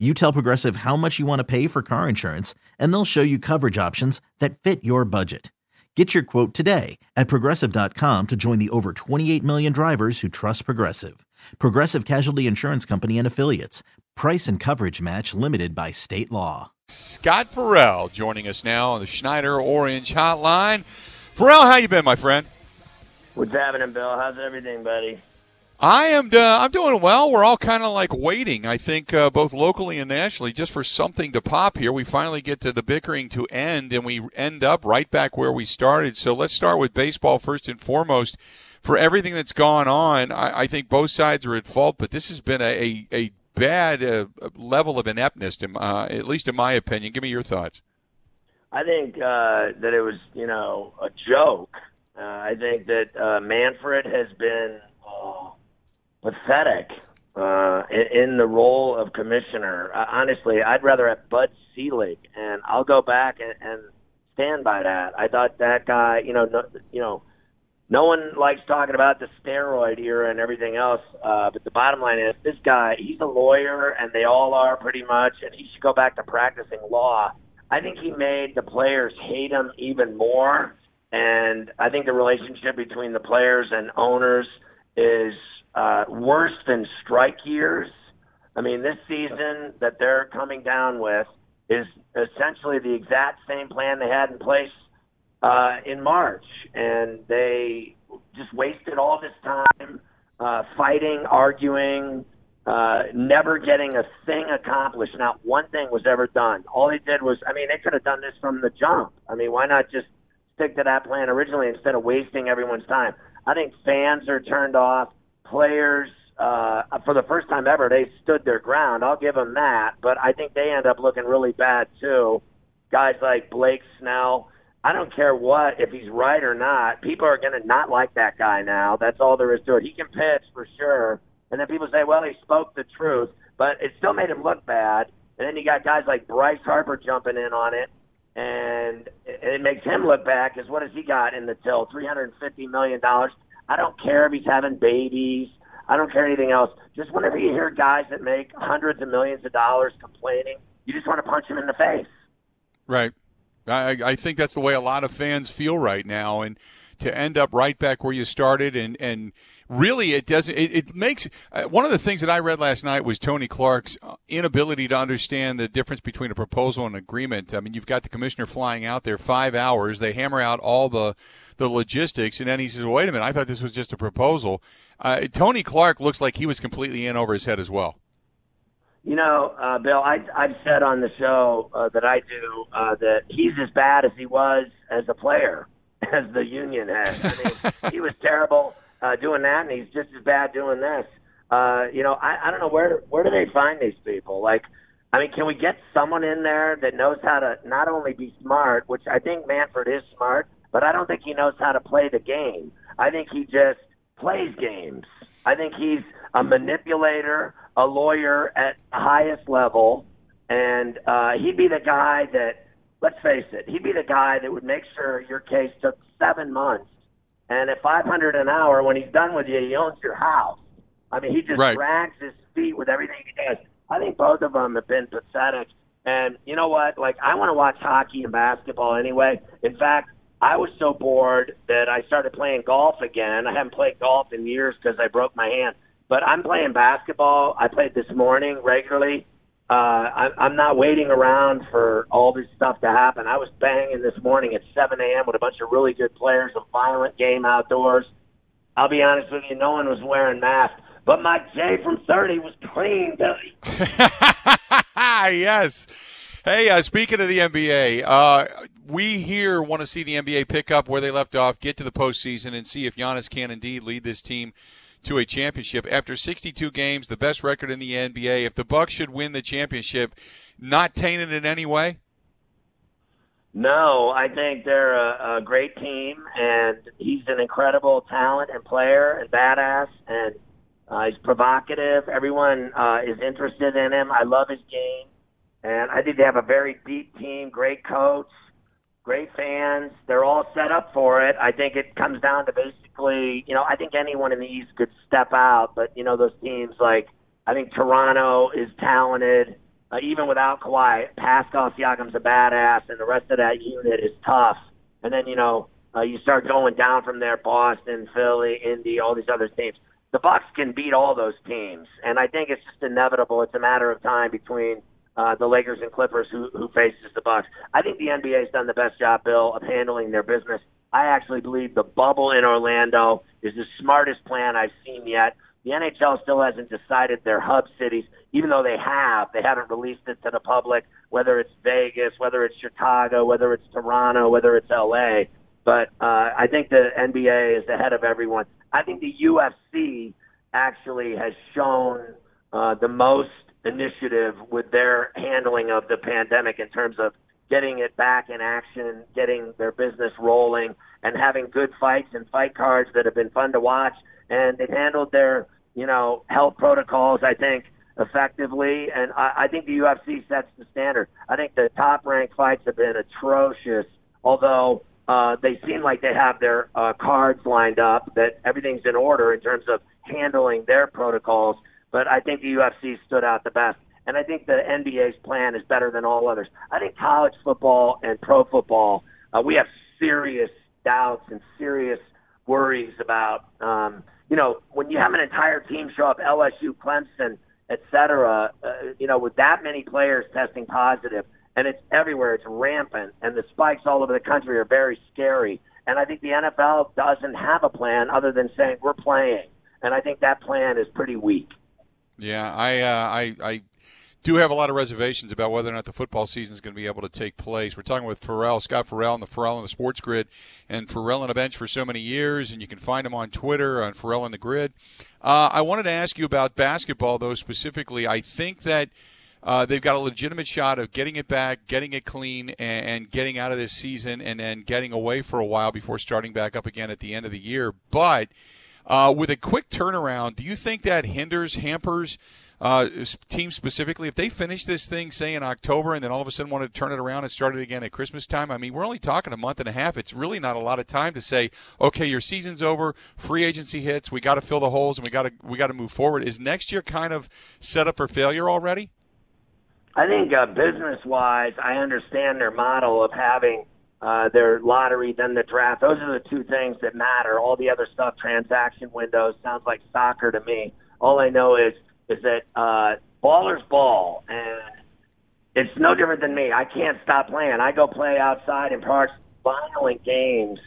You tell Progressive how much you want to pay for car insurance, and they'll show you coverage options that fit your budget. Get your quote today at progressive.com to join the over 28 million drivers who trust Progressive. Progressive Casualty Insurance Company and Affiliates. Price and coverage match limited by state law. Scott Ferrall joining us now on the Schneider Orange Hotline. Ferrall, how you been, my friend? What's happening, Bill? How's everything, buddy? I am. Uh, I'm doing well. We're all kind of like waiting. I think uh, both locally and nationally, just for something to pop here. We finally get to the bickering to end, and we end up right back where we started. So let's start with baseball first and foremost. For everything that's gone on, I, I think both sides are at fault, but this has been a a, a bad uh, level of ineptness, in, uh, at least in my opinion. Give me your thoughts. I think uh, that it was, you know, a joke. Uh, I think that Manfred has been pathetic uh, in, the role of commissioner. Uh, honestly, I'd rather have Bud Selig, and I'll go back and, and stand by that. I thought that guy, you know, no, you know, no one likes talking about the steroid era and everything else, uh, but the bottom line is this guy, he's a lawyer, and they all are pretty much, and he should go back to practicing law. I think he made the players hate him even more, and I think the relationship between the players and owners is uh, worse than strike years. I mean, this season that they're coming down with is essentially the exact same plan they had in place uh, in March, and they just wasted all this time uh, fighting, arguing, uh, never getting a thing accomplished. Not one thing was ever done. All they did was, I mean, they could have done this from the jump. I mean, why not just stick to that plan originally instead of wasting everyone's time? I think fans are turned off players uh, for the first time ever they stood their ground. I'll give them that, but I think they end up looking really bad too. Guys like Blake Snell. I don't care what if he's right or not. People are going to not like that guy now. That's all there is to it. He can pitch for sure, and then people say, "Well, he spoke the truth," but it still made him look bad. And then you got guys like Bryce Harper jumping in on it, and it makes him look bad because what has he got in the till? Three hundred and fifty million dollars. I don't care if he's having babies. I don't care anything else. Just whenever you hear guys that make hundreds of millions of dollars complaining, you just want to punch them in the face. Right. I, I think that's the way a lot of fans feel right now, and to end up right back where you started, and and really it doesn't. It, it makes uh, one of the things that I read last night was Tony Clark's inability to understand the difference between a proposal and an agreement. I mean, you've got the commissioner flying out there five hours. They hammer out all the the logistics, and then he says, "Wait a minute, I thought this was just a proposal." Uh, Tony Clark looks like he was completely in over his head as well. You know, uh, Bill, I, I've said on the show uh, that I do uh, that he's as bad as he was as a player, as the union has. I mean, he was terrible uh, doing that, and he's just as bad doing this. Uh, you know, I, I don't know where where do they find these people? Like, I mean, can we get someone in there that knows how to not only be smart, which I think Manfred is smart, but I don't think he knows how to play the game. I think he just plays games. I think he's a manipulator, a lawyer at the highest level, and uh, he'd be the guy that, let's face it, he'd be the guy that would make sure your case took seven months, and at 500 an hour, when he's done with you, he owns your house. I mean, he just right. drags his feet with everything he does. I think both of them have been pathetic. And you know what? Like, I want to watch hockey and basketball anyway. In fact, I was so bored that I started playing golf again. I haven't played golf in years because I broke my hand. But I'm playing basketball. I played this morning regularly. Uh, I, I'm not waiting around for all this stuff to happen. I was banging this morning at 7 a.m. with a bunch of really good players, a violent game outdoors. I'll be honest with you, no one was wearing masks. But Mike J from 30 was clean, Billy. yes. Hey, uh, speaking of the NBA, uh, we here want to see the NBA pick up where they left off, get to the postseason, and see if Giannis can indeed lead this team to a championship. After 62 games, the best record in the NBA. If the Bucks should win the championship, not tainted in any way. No, I think they're a, a great team, and he's an incredible talent and player and badass, and uh, he's provocative. Everyone uh, is interested in him. I love his game, and I think they have a very deep team, great coach, great fans. They're all set up for it. I think it comes down to basically, you know, I think anyone in the East could step out, but you know, those teams like I think Toronto is talented uh, even without Kawhi, Pascal Siakam's a badass, and the rest of that unit is tough. And then you know uh, you start going down from there: Boston, Philly, Indy, all these other teams. The Bucks can beat all those teams, and I think it's just inevitable. It's a matter of time between uh, the Lakers and Clippers who, who faces the Bucks. I think the NBA has done the best job, Bill, of handling their business. I actually believe the bubble in Orlando is the smartest plan I've seen yet. The NHL still hasn't decided their hub cities, even though they have. They haven't released it to the public, whether it's Vegas, whether it's Chicago, whether it's Toronto, whether it's LA. But uh, I think the NBA is ahead of everyone. I think the UFC actually has shown uh, the most initiative with their handling of the pandemic in terms of getting it back in action, getting their business rolling, and having good fights and fight cards that have been fun to watch. And they've handled their you know, health protocols, I think, effectively. And I, I think the UFC sets the standard. I think the top ranked fights have been atrocious, although uh, they seem like they have their uh, cards lined up, that everything's in order in terms of handling their protocols. But I think the UFC stood out the best. And I think the NBA's plan is better than all others. I think college football and pro football, uh, we have serious doubts and serious worries about um, you know, when you have an entire team show up, LSU, Clemson, et cetera, uh, you know, with that many players testing positive, and it's everywhere, it's rampant, and the spikes all over the country are very scary. And I think the NFL doesn't have a plan other than saying we're playing, and I think that plan is pretty weak. Yeah, I, uh, I, I do have a lot of reservations about whether or not the football season is going to be able to take place. We're talking with Ferrall, Scott Ferrall, and the Ferrall and the Sports Grid, and Ferrall on a bench for so many years, and you can find him on Twitter on Ferrall on the Grid. Uh, I wanted to ask you about basketball, though, specifically. I think that uh, they've got a legitimate shot of getting it back, getting it clean, and, and getting out of this season and then getting away for a while before starting back up again at the end of the year. But uh, with a quick turnaround, do you think that hinders, hampers – uh, team specifically, if they finish this thing, say in October, and then all of a sudden want to turn it around and start it again at Christmas time, I mean, we're only talking a month and a half. It's really not a lot of time to say, okay, your season's over, free agency hits, we got to fill the holes, and we got to we got to move forward. Is next year kind of set up for failure already? I think uh, business wise, I understand their model of having uh, their lottery, then the draft. Those are the two things that matter. All the other stuff, transaction windows, sounds like soccer to me. All I know is is that uh, ballers ball, and it's no different than me. I can't stop playing. I go play outside in parks, violent games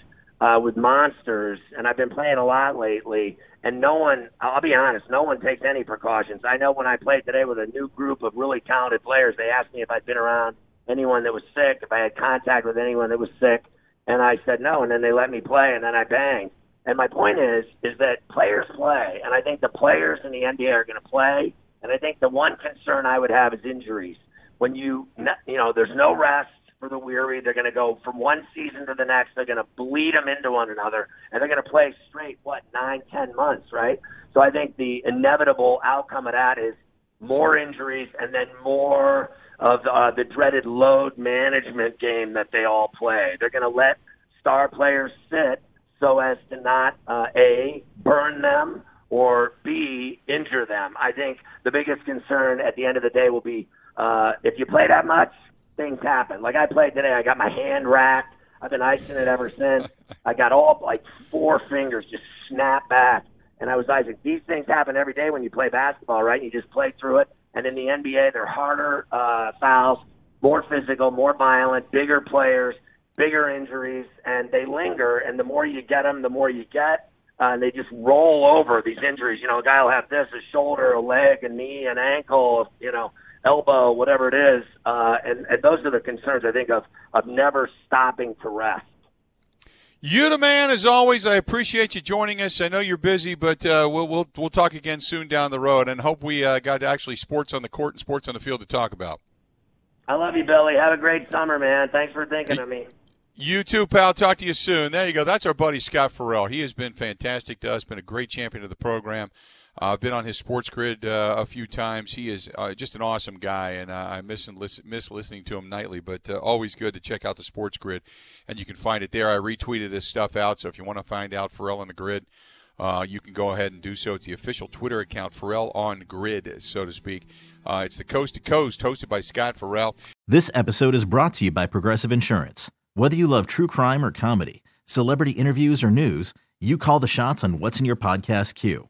uh, with monsters, and I've been playing a lot lately. And no one, I'll be honest, no one takes any precautions. I know when I played today with a new group of really talented players, they asked me if I'd been around anyone that was sick, if I had contact with anyone that was sick, and I said no, and then they let me play, and then I banged. And my point is, is that players play, and I think the players in the NBA are going to play. And I think the one concern I would have is injuries. When you, you know, there's no rest for the weary. They're going to go from one season to the next. They're going to bleed them into one another, and they're going to play straight what nine, ten months, right? So I think the inevitable outcome of that is more injuries, and then more of uh, the dreaded load management game that they all play. They're going to let star players sit so as to not uh, a burn them or b injure them. I think the biggest concern at the end of the day will be uh, if you play that much, things happen. Like I played today, I got my hand racked. I've been icing it ever since. I got all like four fingers just snap back, and I was icing. These things happen every day when you play basketball, right? You just play through it. And in the NBA, they're harder uh, fouls, more physical, more violent, bigger players bigger injuries, and they linger. And the more you get them, the more you get. Uh, and they just roll over these injuries. You know, a guy will have this, a shoulder, a leg, a knee, an ankle, you know, elbow, whatever it is. Uh, and, and those are the concerns, I think, of, of never stopping to rest. You the man as always. I appreciate you joining us. I know you're busy, but uh, we'll we'll we'll talk again soon down the road, and hope we uh, got actually sports on the court and sports on the field to talk about. I love you, Billy. Have a great summer, man. Thanks for thinking of me. You too, pal. Talk to you soon. There you go. That's our buddy Scott Ferrall. He has been fantastic to us. Been a great champion of the program. Uh, I've been on his sports grid uh, a few times. He is uh, just an awesome guy, and uh, I miss and listen, miss listening to him nightly. But uh, always good to check out the sports grid, and you can find it there. I retweeted his stuff out, so if you want to find out Ferrall on the grid, uh, you can go ahead and do so. It's the official Twitter account, Ferrall on Grid, so to speak. it's the Coast to Coast, hosted by Scott Ferrall. This episode is brought to you by Progressive Insurance. Whether you love true crime or comedy, celebrity interviews or news, you call the shots on what's in your podcast queue.